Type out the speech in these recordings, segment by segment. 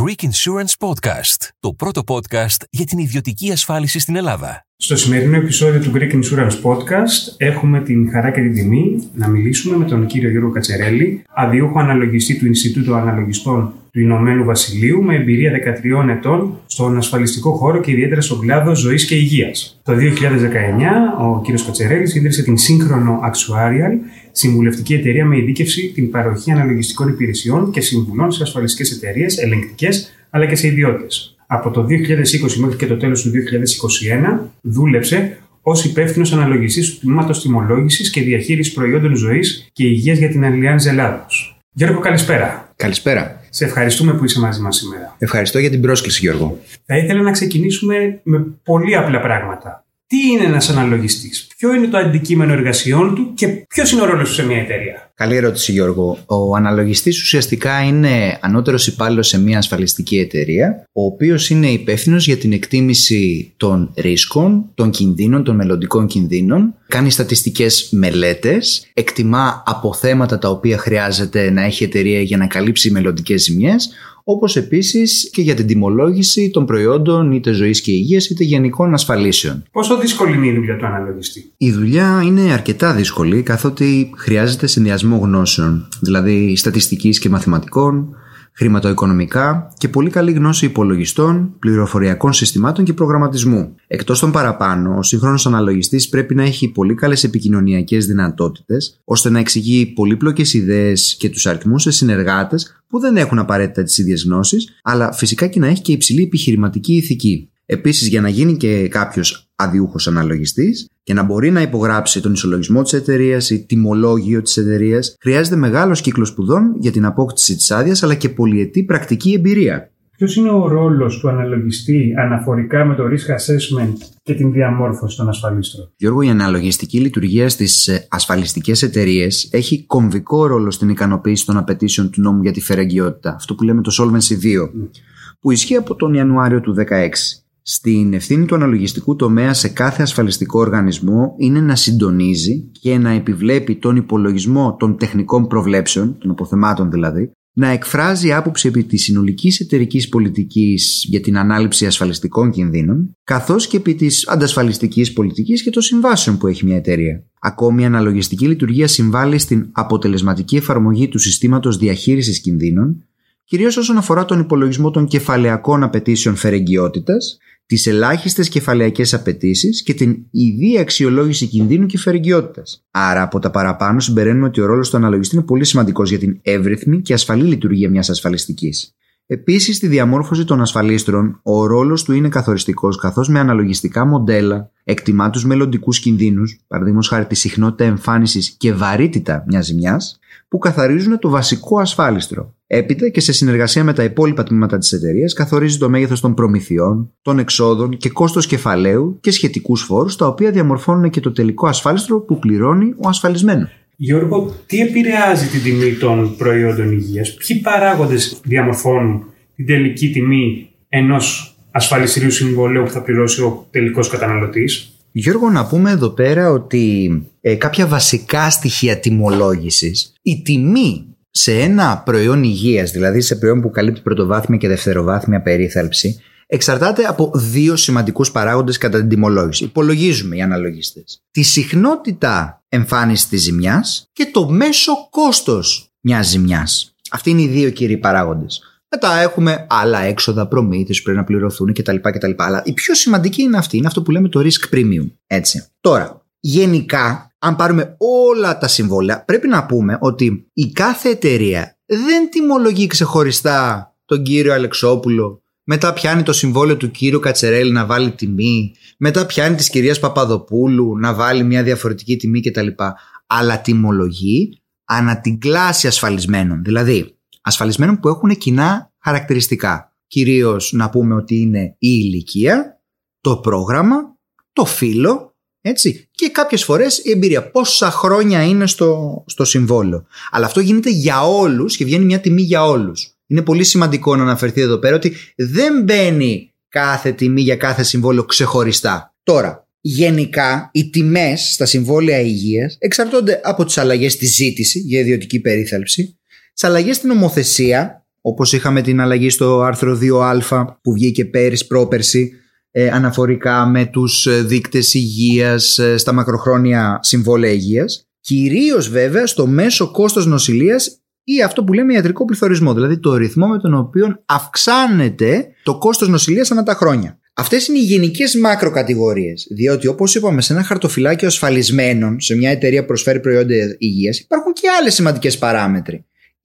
Greek Insurance Podcast, το πρώτο podcast για την ιδιωτική ασφάλιση στην Ελλάδα. Στο σημερινό επεισόδιο του Greek Insurance Podcast έχουμε την χαρά και την τιμή να μιλήσουμε με τον κύριο Γιώργο Κατσερέλη, αδειούχο αναλογιστή του Ινστιτούτου Αναλογιστών του Ηνωμένου Βασιλείου με εμπειρία 13 ετών στον ασφαλιστικό χώρο και ιδιαίτερα στον κλάδο ζωής και υγείας. Το 2019 ο κύριος Κατσερέλης ίδρυσε την Σύγχρονο Actuarial, συμβουλευτική εταιρεία με ειδίκευση την παροχή αναλογιστικών υπηρεσιών και συμβουλών σε ασφαλιστικές εταιρείες, ελεγκτικές αλλά και σε ιδιώτες. Από το 2020 μέχρι και το τέλος του 2021 δούλεψε ως υπεύθυνος αναλογιστής του τμήματος τιμολόγησης και διαχείρισης προϊόντων ζωής και υγείας για την Αλlianz Ελλάδος. Γιώργο, καλησπέρα. Καλησπέρα. Σε ευχαριστούμε που είσαι μαζί μας σήμερα. Ευχαριστώ για την πρόσκληση, Γιώργο. Θα ήθελα να ξεκινήσουμε με πολύ απλά πράγματα. Τι είναι ένας αναλογιστής, Ποιο είναι το αντικείμενο εργασιών του και ποιος είναι ο ρόλος του σε μια εταιρεία; Καλή ερώτηση, Γιώργο. Ο αναλογιστής ουσιαστικά είναι ανώτερος υπάλληλος σε μια ασφαλιστική εταιρεία, ο οποίος είναι υπεύθυνος για την εκτίμηση των ρίσκων, των κινδύνων, των μελλοντικών κινδύνων, κάνει στατιστικές μελέτες, εκτιμά αποθέματα τα οποία χρειάζεται να έχει η εταιρεία για να καλύψει μελλοντικές ζημιές, όπως επίσης και για την τιμολόγηση των προϊόντων είτε ζωής και υγείας είτε γενικών ασφαλίσεων. Πόσο δύσκολη είναι η δουλειά του αναλογιστή, Η δουλειά είναι αρκετά δύσκολη, καθότι χρειάζεται συνδυασμό γνώσεων, δηλαδή στατιστικής και μαθηματικών, χρηματοοικονομικά και πολύ καλή γνώση υπολογιστών, πληροφοριακών συστημάτων και προγραμματισμού. Εκτός των παραπάνω, ο σύγχρονος αναλογιστής πρέπει να έχει πολύ καλές επικοινωνιακές δυνατότητες, ώστε να εξηγεί πολύπλοκες ιδέες και τους αριθμούς σε συνεργάτες που δεν έχουν απαραίτητα τις ίδιες γνώσεις, αλλά φυσικά και να έχει και υψηλή επιχειρηματική ηθική. Επίσης, για να γίνει και κάποιος αδιούχο αναλογιστής και να μπορεί να υπογράψει τον ισολογισμό της εταιρείας ή τιμολόγιο της εταιρείας, χρειάζεται μεγάλος κύκλος σπουδών για την απόκτηση της άδειας αλλά και πολυετή πρακτική εμπειρία. Ποιος είναι ο ρόλος του αναλογιστή αναφορικά με το risk assessment και την διαμόρφωση των ασφαλίστρων; Γιώργο, η αναλογιστική λειτουργία στις ασφαλιστικές εταιρείες έχει κομβικό ρόλο στην ικανοποίηση των απαιτήσεων του νόμου για τη φερεγγιότητα, αυτό που λέμε το Solvency 2, που ισχύει από τον Ιανουάριο του 2016. Στην ευθύνη του αναλογιστικού τομέα σε κάθε ασφαλιστικό οργανισμό είναι να συντονίζει και να επιβλέπει τον υπολογισμό των τεχνικών προβλέψεων, των αποθεμάτων δηλαδή, να εκφράζει άποψη επί της συνολικής εταιρικής πολιτικής για την ανάληψη ασφαλιστικών κινδύνων, καθώς και επί της αντασφαλιστικής πολιτικής και των συμβάσεων που έχει μια εταιρεία. Ακόμη, η αναλογιστική λειτουργία συμβάλλει στην αποτελεσματική εφαρμογή του συστήματος διαχείρισης κινδύνων, κυρίως όσον αφορά τον υπολογισμό των κεφαλαιακών απαιτήσεων φερεγγιότητας, τις ελάχιστες κεφαλαιακέ απαιτήσεις και την ιδία αξιολόγηση κινδύνου και φερεγγιότητας. Άρα, από τα παραπάνω συμπεραίνουμε ότι ο ρόλος του αναλογιστή είναι πολύ σημαντικός για την εύρυθμη και ασφαλή λειτουργία μιας ασφαλιστικής. Επίσης, στη διαμόρφωση των ασφαλίστρων, ο ρόλος του είναι καθοριστικός, καθώς με αναλογιστικά μοντέλα εκτιμά τους μελλοντικούς κινδύνους, παραδείγματος χάρη τη συχνότητα εμφάνισης και βαρύτητα μιας ζημιάς, που καθαρίζουν το βασικό ασφάλιστρο. Έπειτα και σε συνεργασία με τα υπόλοιπα τμήματα της εταιρείας καθορίζει το μέγεθος των προμηθειών, των εξόδων και κόστος κεφαλαίου και σχετικούς φόρους, τα οποία διαμορφώνουν και το τελικό ασφάλιστρο που πληρώνει ο ασφαλισμένος. Γιώργο, τι επηρεάζει την τιμή των προϊόντων υγείας, ποιοι παράγοντες διαμορφώνουν την τελική τιμή ενός ασφαλιστηρίου συμβολέου που θα πληρώσει ο τελικός καταναλωτής; Γιώργο, να πούμε εδώ πέρα ότι ε, κάποια βασικά στοιχεία τιμολόγησης, η τιμή σε ένα προϊόν υγείας, δηλαδή σε προϊόν που καλύπτει πρωτοβάθμια και δευτεροβάθμια περίθαλψη, εξαρτάται από δύο σημαντικούς παράγοντες κατά την τιμολόγηση. Υπολογίζουμε οι αναλογιστές. Τη συχνότητα εμφάνισης της ζημιάς και το μέσο κόστος μιας ζημιάς. Αυτοί είναι οι δύο κύριοι παράγοντες. Μετά έχουμε άλλα έξοδα, προμήθειες που πρέπει να πληρωθούν κτλ, κτλ. Αλλά η πιο σημαντική είναι αυτή, είναι αυτό που λέμε το risk premium. Έτσι. Τώρα, γενικά, αν πάρουμε όλα τα συμβόλαια, πρέπει να πούμε ότι η κάθε εταιρεία δεν τιμολογεί ξεχωριστά τον κύριο Αλεξόπουλο, μετά πιάνει το συμβόλαιο του κύριου Κατσερέλη να βάλει τιμή, μετά πιάνει της κυρίας Παπαδοπούλου να βάλει μια διαφορετική τιμή κτλ. Αλλά τιμολογεί ανά την κλάση ασφαλισμένων. Δηλαδή, ασφαλισμένων που έχουν κοινά χαρακτηριστικά. Κυρίως να πούμε ότι είναι η ηλικία, το πρόγραμμα, το φύλλο, έτσι, και κάποιες φορές η εμπειρία. Πόσα χρόνια είναι στο, στο συμβόλαιο. Αλλά αυτό γίνεται για όλους και βγαίνει μια τιμή για όλους. Είναι πολύ σημαντικό να αναφερθεί εδώ πέρα ότι δεν μπαίνει κάθε τιμή για κάθε συμβόλαιο ξεχωριστά. Τώρα, γενικά οι τιμές στα συμβόλαια υγείας εξαρτώνται από τις αλλαγές στη ζήτηση για ιδιωτική περίθαλψη, τις αλλαγές στην νομοθεσία όπως είχαμε την αλλαγή στο άρθρο 2α που βγήκε πέρυσι πρόπερση ε, αναφορικά με τους ε, δείκτες υγείας ε, στα μακροχρόνια συμβόλαια υγείας. Κυρίως βέβαια στο μέσο κόστος νοσηλείας ή αυτό που λέμε ιατρικό πληθωρισμό, δηλαδή το ρυθμό με τον οποίο αυξάνεται το κόστος νοσηλείας ανά τα χρόνια. Αυτές είναι οι γενικές μακροκατηγορίες. Διότι, όπως είπαμε, σε ένα χαρτοφυλάκιο ασφαλισμένων, σε μια εταιρεία που προσφέρει προϊόντα υγείας, υπάρχουν και άλλες σημαντικές παράμετροι.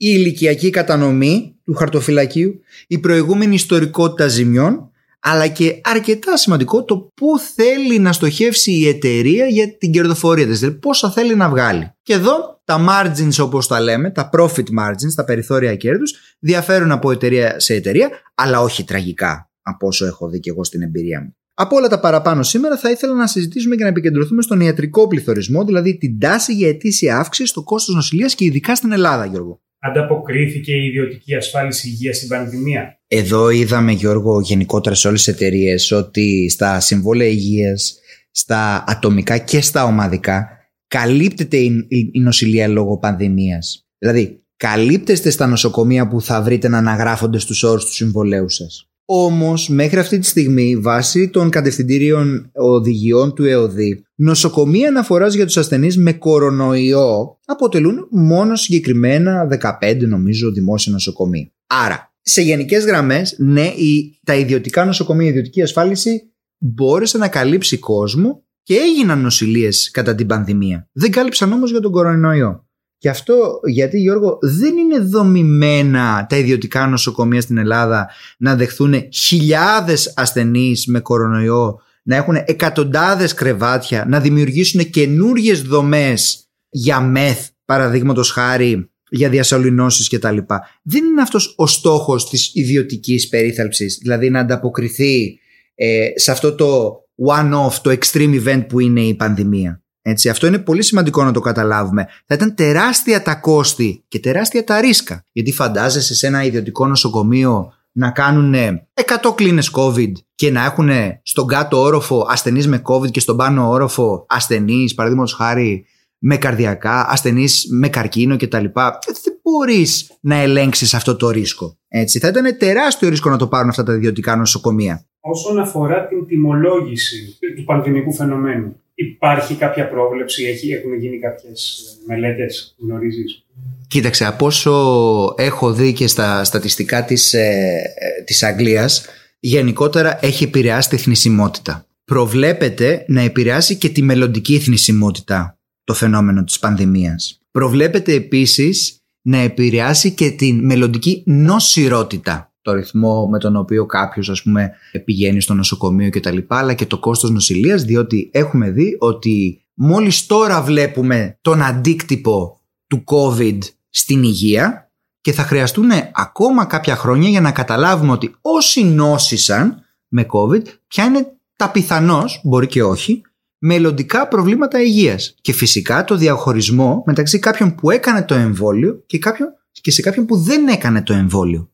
Η ηλικιακή κατανομή του χαρτοφυλακίου, η προηγούμενη ιστορικότητα ζημιών, αλλά και αρκετά σημαντικό το πού θέλει να στοχεύσει η εταιρεία για την κερδοφορία της, δηλαδή πόσα θέλει να βγάλει. Και εδώ τα margins όπως τα λέμε, τα profit margins, τα περιθώρια κέρδους, διαφέρουν από εταιρεία σε εταιρεία, αλλά όχι τραγικά από όσο έχω δει και εγώ στην εμπειρία μου. Από όλα τα παραπάνω σήμερα θα ήθελα να συζητήσουμε και να επικεντρωθούμε στον ιατρικό πληθωρισμό, δηλαδή την τάση για ετήσια αύξηση στο κόστος νοσηλείας και ειδικά στην Ελλάδα, Γιώργο. Ανταποκρίθηκε η ιδιωτική ασφάλιση υγείας στην πανδημία. Εδώ είδαμε, Γιώργο, γενικότερα σε όλες τις εταιρείες ότι στα συμβόλαια υγείας, στα ατομικά και στα ομαδικά, καλύπτεται η νοσηλεία λόγω πανδημίας. Δηλαδή, καλύπτεστε στα νοσοκομεία που θα βρείτε να αναγράφονται στους όρους του συμβολέου σας. Όμως, μέχρι αυτή τη στιγμή, βάσει των κατευθυντήριων οδηγιών του ΕΟΔΗ, νοσοκομεία αναφοράς για τους ασθενείς με κορονοϊό αποτελούν μόνο συγκεκριμένα 15, νομίζω, δημόσια νοσοκομεία. Άρα, σε γενικές γραμμές, ναι, η, τα ιδιωτικά νοσοκομεία, η ιδιωτική ασφάλιση μπόρεσε να καλύψει κόσμο και έγιναν νοσηλίες κατά την πανδημία. Δεν κάλυψαν όμως για τον κορονοϊό. Και αυτό γιατί Γιώργο δεν είναι δομημένα τα ιδιωτικά νοσοκομεία στην Ελλάδα να δεχθούν χιλιάδες ασθενείς με κορονοϊό, να έχουν εκατοντάδες κρεβάτια, να δημιουργήσουν καινούριε δομές για μεθ παραδείγματος χάρη για διασωληνώσεις κτλ. Δεν είναι αυτός ο στόχος της ιδιωτικής περίθαλψης, δηλαδή να ανταποκριθεί ε, σε αυτό το one-off, το extreme event που είναι η πανδημία. Έτσι, αυτό είναι πολύ σημαντικό να το καταλάβουμε. Θα ήταν τεράστια τα κόστη και τεράστια τα ρίσκα. Γιατί φαντάζεσαι σε ένα ιδιωτικό νοσοκομείο να κάνουν 100 κλίνες COVID και να έχουν στον κάτω όροφο ασθενείς με COVID και στον πάνω όροφο ασθενείς, παραδείγματος χάρη, με καρδιακά, ασθενείς με καρκίνο κτλ. Δεν μπορείς να ελέγξεις αυτό το ρίσκο. Έτσι, θα ήταν τεράστιο ρίσκο να το πάρουν αυτά τα ιδιωτικά νοσοκομεία. Όσον αφορά την τιμολόγηση του πανδημικού φαινομένου, Υπάρχει κάποια πρόβλεψη, έχει, έχουν γίνει κάποιες μελέτες, γνωρίζεις; Κοίταξε, από όσο έχω δει και στα στατιστικά της, ε, της Αγγλίας, γενικότερα έχει επηρεάσει τη θνησιμότητα. Προβλέπεται να επηρεάσει και τη μελλοντική θνησιμότητα το φαινόμενο της πανδημίας. Προβλέπεται επίσης να επηρεάσει και τη μελλοντική νοσηρότητα το ρυθμό με τον οποίο κάποιος ας πούμε πηγαίνει στο νοσοκομείο κτλ. αλλά και το κόστος νοσηλείας διότι έχουμε δει ότι μόλις τώρα βλέπουμε τον αντίκτυπο του COVID στην υγεία και θα χρειαστούν ακόμα κάποια χρόνια για να καταλάβουμε ότι όσοι νόσησαν με COVID ποια είναι τα πιθανώς, μπορεί και όχι, μελλοντικά προβλήματα υγείας και φυσικά το διαχωρισμό μεταξύ κάποιων που έκανε το εμβόλιο και, κάποιον, και σε κάποιον που δεν έκανε το εμβόλιο.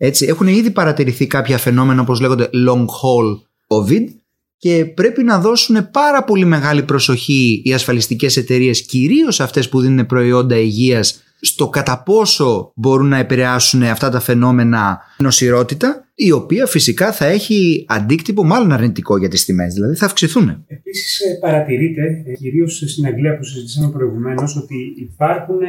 Έτσι, έχουν ήδη παρατηρηθεί κάποια φαινόμενα όπως λέγονται long haul COVID και πρέπει να δώσουν πάρα πολύ μεγάλη προσοχή οι ασφαλιστικές εταιρείες, κυρίως αυτές που δίνουν προϊόντα υγείας, στο κατά πόσο μπορούν να επηρεάσουν αυτά τα φαινόμενα νοσηρότητα, η οποία φυσικά θα έχει αντίκτυπο μάλλον αρνητικό για τις τιμές, δηλαδή θα αυξηθούν. Επίσης ε, παρατηρείται, ε, κυρίως στην Αγγλία που συζητήσαμε προηγουμένως, ότι υπάρχουν ε,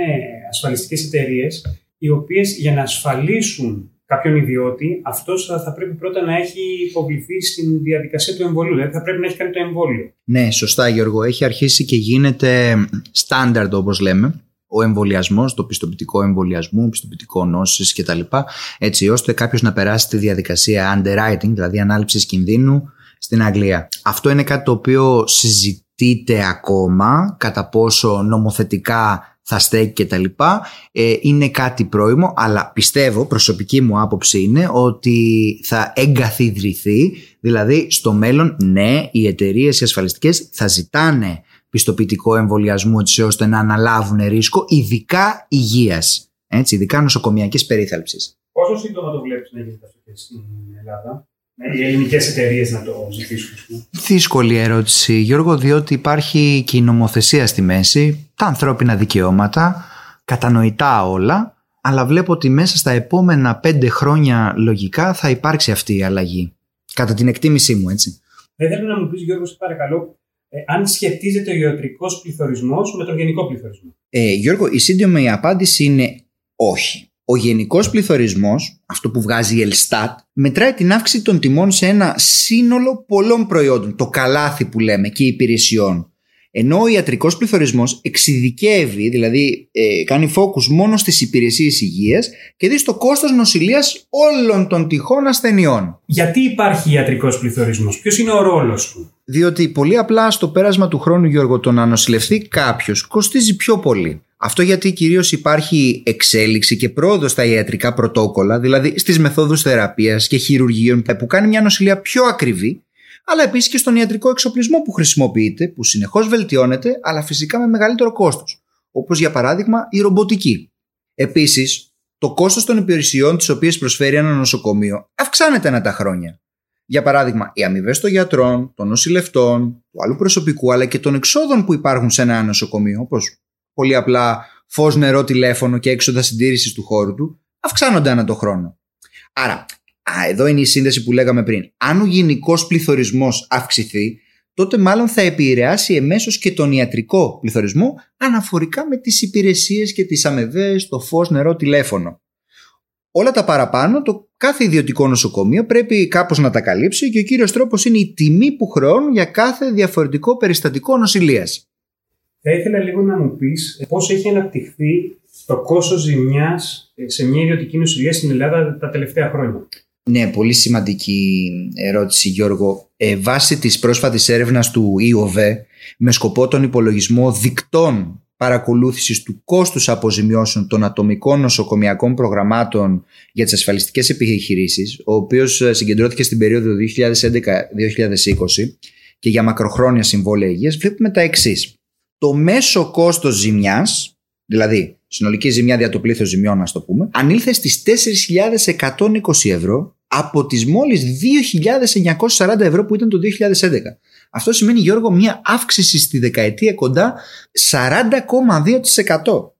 ασφαλιστικές εταιρείες οι οποίες για να ασφαλίσουν κάποιον ιδιώτη, αυτός θα πρέπει πρώτα να έχει υποβληθεί στην διαδικασία του εμβολίου. Δηλαδή θα πρέπει να έχει κάνει το εμβόλιο. Ναι, σωστά Γιώργο. Έχει αρχίσει και γίνεται στάνταρντ όπως λέμε ο εμβολιασμός, το πιστοποιητικό εμβολιασμού, πιστοποιητικό νόσης κτλ. Έτσι ώστε κάποιος να περάσει τη διαδικασία underwriting, δηλαδή ανάληψης κινδύνου στην Αγγλία. Αυτό είναι κάτι το οποίο συζητείται ακόμα κατά πόσο νομοθετικά θα στέκει και τα λοιπά, ε, είναι κάτι πρόημο, αλλά πιστεύω, προσωπική μου άποψη είναι ότι θα εγκαθιδρυθεί, δηλαδή στο μέλλον, ναι, οι εταιρείες οι ασφαλιστικές θα ζητάνε πιστοποιητικό εμβολιασμού έτσι ώστε να αναλάβουν ρίσκο, ειδικά υγείας, έτσι, ειδικά νοσοκομιακής περίθαλψης. Πόσο σύντομα το βλέπεις να γίνεται αυτό στην Ελλάδα; Ναι, οι ελληνικές εταιρείες να το ζητήσουν. Δύσκολη ερώτηση, Γιώργο, διότι υπάρχει και η νομοθεσία στη μέση, τα ανθρώπινα δικαιώματα, κατανοητά όλα, αλλά βλέπω ότι μέσα στα επόμενα πέντε χρόνια λογικά θα υπάρξει αυτή η αλλαγή. Κατά την εκτίμησή μου, έτσι. Θα ήθελα να μου πεις, Γιώργο, σε παρακαλώ, ε, αν σχετίζεται ο ιατρικός πληθωρισμός με τον γενικό πληθωρισμό. Ε, Γιώργο, η σύντομη απάντηση είναι όχι. Ο γενικός πληθωρισμός, αυτό που βγάζει η Ελστάτ, μετράει την αύξηση των τιμών σε ένα σύνολο πολλών προϊόντων, το καλάθι που λέμε και υπηρεσιών. Ενώ ο ιατρικός πληθωρισμός εξειδικεύει, δηλαδή ε, κάνει focus μόνο στις υπηρεσίες υγείας και δει στο κόστος νοσηλείας όλων των τυχών ασθενειών. Γιατί υπάρχει ιατρικός πληθωρισμός, ποιος είναι ο ρόλος του; Διότι πολύ απλά στο πέρασμα του χρόνου Γιώργο το να νοσηλευτεί κάποιος κοστίζει πιο πολύ. Αυτό γιατί κυρίως υπάρχει εξέλιξη και πρόοδος στα ιατρικά πρωτόκολλα, δηλαδή στις μεθόδους θεραπείας και χειρουργείων που κάνει μια νοσηλεία πιο ακριβή, αλλά επίσης και στον ιατρικό εξοπλισμό που χρησιμοποιείται, που συνεχώς βελτιώνεται, αλλά φυσικά με μεγαλύτερο κόστος. Όπως για παράδειγμα η ρομποτική. Επίσης, το κόστος των υπηρεσιών τις οποίες προσφέρει ένα νοσοκομείο αυξάνεται ανά τα χρόνια. Για παράδειγμα, οι αμοιβές των γιατρών, των νοσηλευτών, του άλλου προσωπικού αλλά και των εξόδων που υπάρχουν σε ένα νοσοκομείο, όπως πολύ απλά φως, νερό, τηλέφωνο και έξοδα συντήρησης του χώρου του, αυξάνονται ανά το χρόνο. Άρα, α, εδώ είναι η σύνδεση που λέγαμε πριν. Αν ο γενικός πληθωρισμός αυξηθεί, τότε μάλλον θα επηρεάσει εμέσως και τον ιατρικό πληθωρισμό αναφορικά με τις υπηρεσίες και τις αμοιβές, το φως, νερό, τηλέφωνο. Όλα τα παραπάνω, το κάθε ιδιωτικό νοσοκομείο πρέπει κάπως να τα καλύψει και ο κύριος τρόπος είναι η τιμή που χρεώνουν για κάθε διαφορετικό περιστατικό νοσηλείας. Θα ήθελα λίγο να μου πεις ε, πώς έχει αναπτυχθεί το κόστος ζημιάς ε, σε μια ιδιωτική νοσηλεία στην Ελλάδα τα τελευταία χρόνια. Ναι, πολύ σημαντική ερώτηση Γιώργο. Ε, βάσει της πρόσφατης έρευνας του ΙΟΒΕ με σκοπό τον υπολογισμό δικτών παρακολούθησης του κόστους αποζημιώσεων των ατομικών νοσοκομιακών προγραμμάτων για τις ασφαλιστικές επιχειρήσεις, ο οποίος ε, συγκεντρώθηκε στην περίοδο 2011-2020 και για μακροχρόνια συμβόλαια υγείας, βλέπουμε τα εξής. Το μέσο κόστος ζημιάς, δηλαδή συνολική ζημιά δια το πλήθος ζημιών, να το πούμε, ανήλθε στις 4.120 ευρώ από τις μόλις 2.940 ευρώ που ήταν το 2011. Αυτό σημαίνει Γιώργο μια αύξηση στη δεκαετία κοντά 40,2%.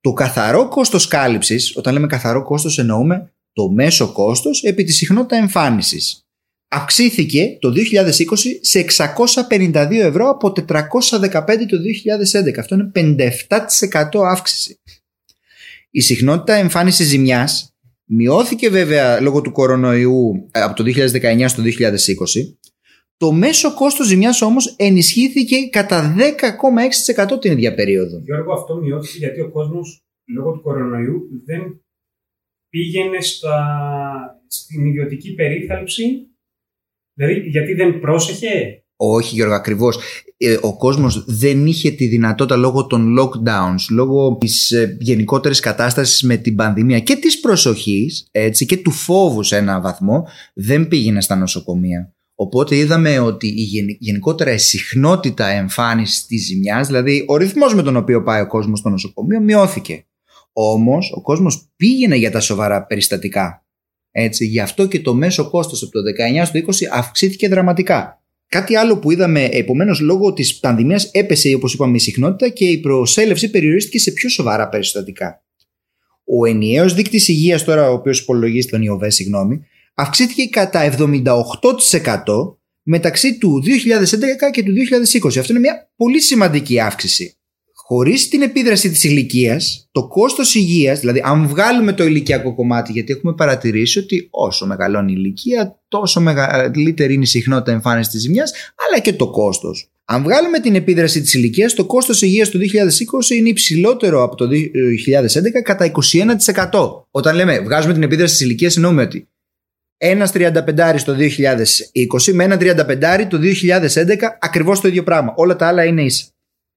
Το καθαρό κόστος κάλυψης, όταν λέμε καθαρό κόστος εννοούμε το μέσο κόστος επί τη συχνότητα εμφάνισης. Αυξήθηκε το 2020 σε 652 ευρώ από 415 το 2011. Αυτό είναι 57% αύξηση. Η συχνότητα εμφάνισης ζημιάς μειώθηκε βέβαια λόγω του κορονοϊού ε, από το 2019 στο 2020 το μέσο κόστος ζημιάς όμως ενισχύθηκε κατά 10,6% την ίδια περίοδο. Γιώργο, αυτό μειώθηκε γιατί ο κόσμος λόγω του κορονοϊού δεν πήγαινε στα, στην ιδιωτική περίθαλψη, δηλαδή γιατί δεν πρόσεχε; Όχι Γιώργο, ακριβώς. Ε, ο κόσμος δεν είχε τη δυνατότητα λόγω των lockdowns, λόγω της ε, γενικότερης κατάστασης με την πανδημία και της προσοχής έτσι, και του φόβου σε ένα βαθμό, δεν πήγαινε στα νοσοκομεία. Οπότε είδαμε ότι η γενικότερα η συχνότητα εμφάνισης της ζημιάς, δηλαδή ο ρυθμός με τον οποίο πάει ο κόσμος στο νοσοκομείο, μειώθηκε. Όμως ο κόσμος πήγαινε για τα σοβαρά περιστατικά. Έτσι, γι' αυτό και το μέσο κόστος από το 19 στο 20 αυξήθηκε δραματικά. Κάτι άλλο που είδαμε, επομένως, λόγω της πανδημίας έπεσε, όπως είπαμε, η συχνότητα και η προσέλευση περιορίστηκε σε πιο σοβαρά περιστατικά. Ο ενιαίος δείκτης υγείας, τώρα, ο οποίος υπολογίζει τον ΙΟΒΕ, συγγνώμη, αυξήθηκε κατά 78% μεταξύ του 2011 και του 2020. Αυτό είναι μια πολύ σημαντική αύξηση. Χωρίς την επίδραση της ηλικίας, το κόστος υγείας, δηλαδή αν βγάλουμε το ηλικιακό κομμάτι, γιατί έχουμε παρατηρήσει ότι όσο μεγαλώνει η ηλικία, τόσο μεγαλύτερη είναι η συχνότητα εμφάνισης της ζημιάς, αλλά και το κόστος. Αν βγάλουμε την επίδραση της ηλικίας, το κόστος υγείας του 2020 είναι υψηλότερο από το 2011 κατά 21%. Όταν λέμε βγάζουμε την επίδραση της ηλικίας, εννοούμε ότι ένας 35 το 2020 με ένα 35 το 2011 ακριβώς το ίδιο πράγμα. Όλα τα άλλα είναι ίσα.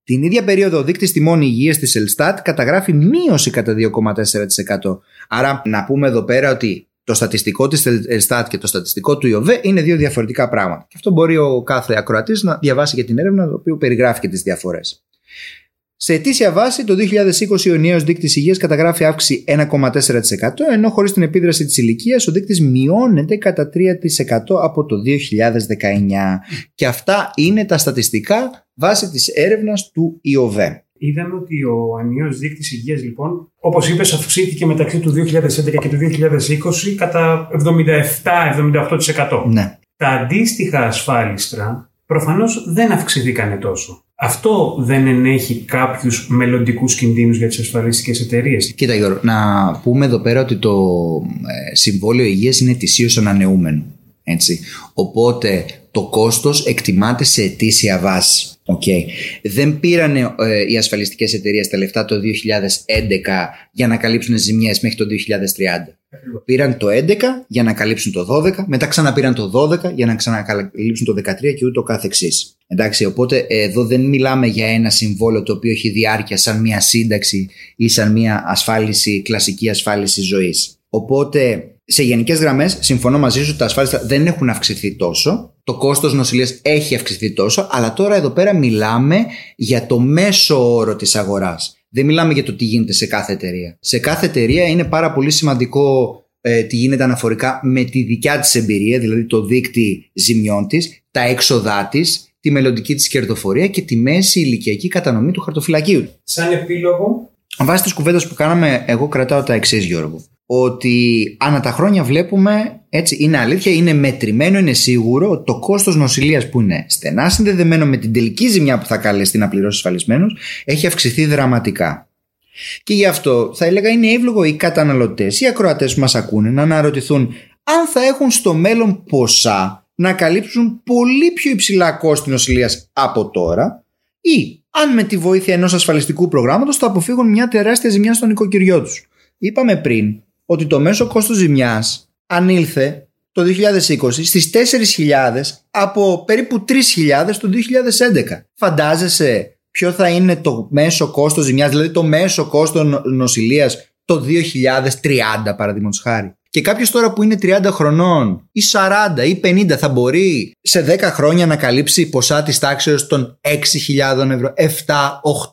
Την ίδια περίοδο ο δείκτης τιμών υγεία της Ελστάτ καταγράφει μείωση κατά 2,4%. Άρα να πούμε εδώ πέρα ότι το στατιστικό της Ελστάτ και το στατιστικό του ΙΟΒΕ είναι δύο διαφορετικά πράγματα. Και αυτό μπορεί ο κάθε ακροατής να διαβάσει και την έρευνα, το οποίο περιγράφει και τις διαφορές. Σε ετήσια βάση, το 2020 ο νέο δείκτης υγείας καταγράφει αύξηση 1,4%, ενώ χωρίς την επίδραση της ηλικίας ο δείκτης μειώνεται κατά 3% από το 2019. Και αυτά είναι τα στατιστικά βάσει της έρευνας του ΙΟΒΕ. Είδαμε ότι ο ανιό δείκτης υγείας, λοιπόν, όπως είπες, αυξήθηκε μεταξύ του 2011 και του 2020 κατά 77-78%. Ναι. Τα αντίστοιχα ασφάλιστρα προφανώς δεν αυξηθήκανε τόσο. Αυτό δεν ενέχει κάποιους μελλοντικούς κινδύνους για τις ασφαλιστικές εταιρείες. Κοίτα Γιώργο, να πούμε εδώ πέρα ότι το ε, συμβόλαιο υγείας είναι ετησίως ανανεούμενο. Έτσι. Οπότε το κόστος εκτιμάται σε ετήσια βάση. Okay. Δεν πήραν ε, οι ασφαλιστικές εταιρείες τα λεφτά το 2011 για να καλύψουν ζημιές μέχρι το 2030. Πήραν το 11 για να καλύψουν το 12, μετά ξαναπήραν το 12 για να ξανακαλύψουν το 13 και ούτω κάθε εξής. Εντάξει, οπότε εδώ δεν μιλάμε για ένα συμβόλαιο το οποίο έχει διάρκεια σαν μια σύνταξη ή σαν μια ασφάλιση, κλασική ασφάλιση ζωής. Οπότε σε γενικές γραμμές, συμφωνώ μαζί σου ότι τα ασφάλιστα δεν έχουν αυξηθεί τόσο. Το κόστος νοσηλείας έχει αυξηθεί τόσο. Αλλά τώρα εδώ πέρα μιλάμε για το μέσο όρο της αγοράς. Δεν μιλάμε για το τι γίνεται σε κάθε εταιρεία. Σε κάθε εταιρεία είναι πάρα πολύ σημαντικό ε, τι γίνεται αναφορικά με τη δικιά της εμπειρία, δηλαδή το δίκτυ ζημιών της, τα έξοδά της, τη μελλοντική της κερδοφορία και τη μέση ηλικιακή κατανομή του χαρτοφυλακίου. Σαν επίλογο. Βάσει τη κουβέντα που κάναμε, εγώ κρατάω τα εξής, Γιώργο ότι ανά τα χρόνια βλέπουμε, έτσι είναι αλήθεια, είναι μετρημένο, είναι σίγουρο ότι το κόστος νοσηλείας που είναι στενά συνδεδεμένο με την τελική ζημιά που θα καλέσει να πληρώσει ασφαλισμένος έχει αυξηθεί δραματικά. Και γι' αυτό θα έλεγα είναι εύλογο οι καταναλωτές, οι ακροατές που μας ακούνε να αναρωτηθούν αν θα έχουν στο μέλλον ποσά να καλύψουν πολύ πιο υψηλά κόστη νοσηλείας από τώρα ή αν με τη βοήθεια ενός ασφαλιστικού προγράμματος θα αποφύγουν μια τεράστια ζημιά στο νοικοκυριό τους. Είπαμε πριν ότι το μέσο κόστος ζημιάς ανήλθε το 2020 στις 4.000 από περίπου 3.000 το 2011. Φαντάζεσαι ποιο θα είναι το μέσο κόστος ζημιάς, δηλαδή το μέσο κόστος νοσηλείας το 2030 παραδείγματος χάρη. Και κάποιος τώρα που είναι 30 χρονών ή 40 ή 50 θα μπορεί σε 10 χρόνια να καλύψει ποσά της τάξεως των 6.000 ευρώ, 7,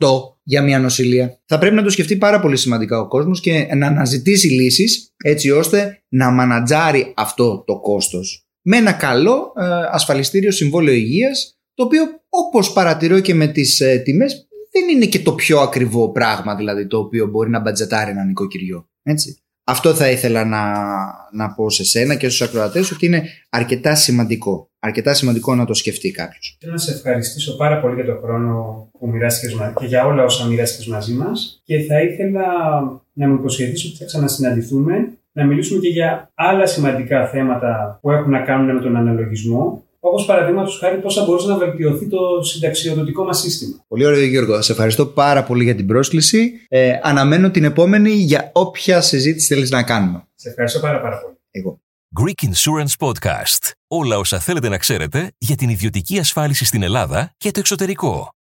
8 για μια νοσηλεία. Θα πρέπει να το σκεφτεί πάρα πολύ σημαντικά ο κόσμος και να αναζητήσει λύσεις έτσι ώστε να μανατζάρει αυτό το κόστος με ένα καλό ε, ασφαλιστήριο συμβόλαιο υγείας το οποίο όπως παρατηρώ και με τις ε, τιμές δεν είναι και το πιο ακριβό πράγμα δηλαδή το οποίο μπορεί να μπατζετάρει ένα νοικοκυριό. Έτσι. Αυτό θα ήθελα να, να πω σε σένα και στους ακροατές ότι είναι αρκετά σημαντικό. Αρκετά σημαντικό να το σκεφτεί κάποιος. Θέλω να σε ευχαριστήσω πάρα πολύ για τον χρόνο που μοιράστηκες μαζί και για όλα όσα μοιράστηκες μαζί μας. Και θα ήθελα να μου υποσχεθείς ότι θα ξανασυναντηθούμε, να μιλήσουμε και για άλλα σημαντικά θέματα που έχουν να κάνουν με τον αναλογισμό Όπως παραδείγματος χάρη, πώς θα μπορούσε να βελτιωθεί το συνταξιοδοτικό μας σύστημα. Πολύ ωραίο, Γιώργο. Σε ευχαριστώ πάρα πολύ για την πρόσκληση. Ε, αναμένω την επόμενη για όποια συζήτηση θέλεις να κάνουμε. Σε ευχαριστώ πάρα, πάρα πολύ. Εγώ. Greek Insurance Podcast. Όλα όσα θέλετε να ξέρετε για την ιδιωτική ασφάλιση στην Ελλάδα και το εξωτερικό.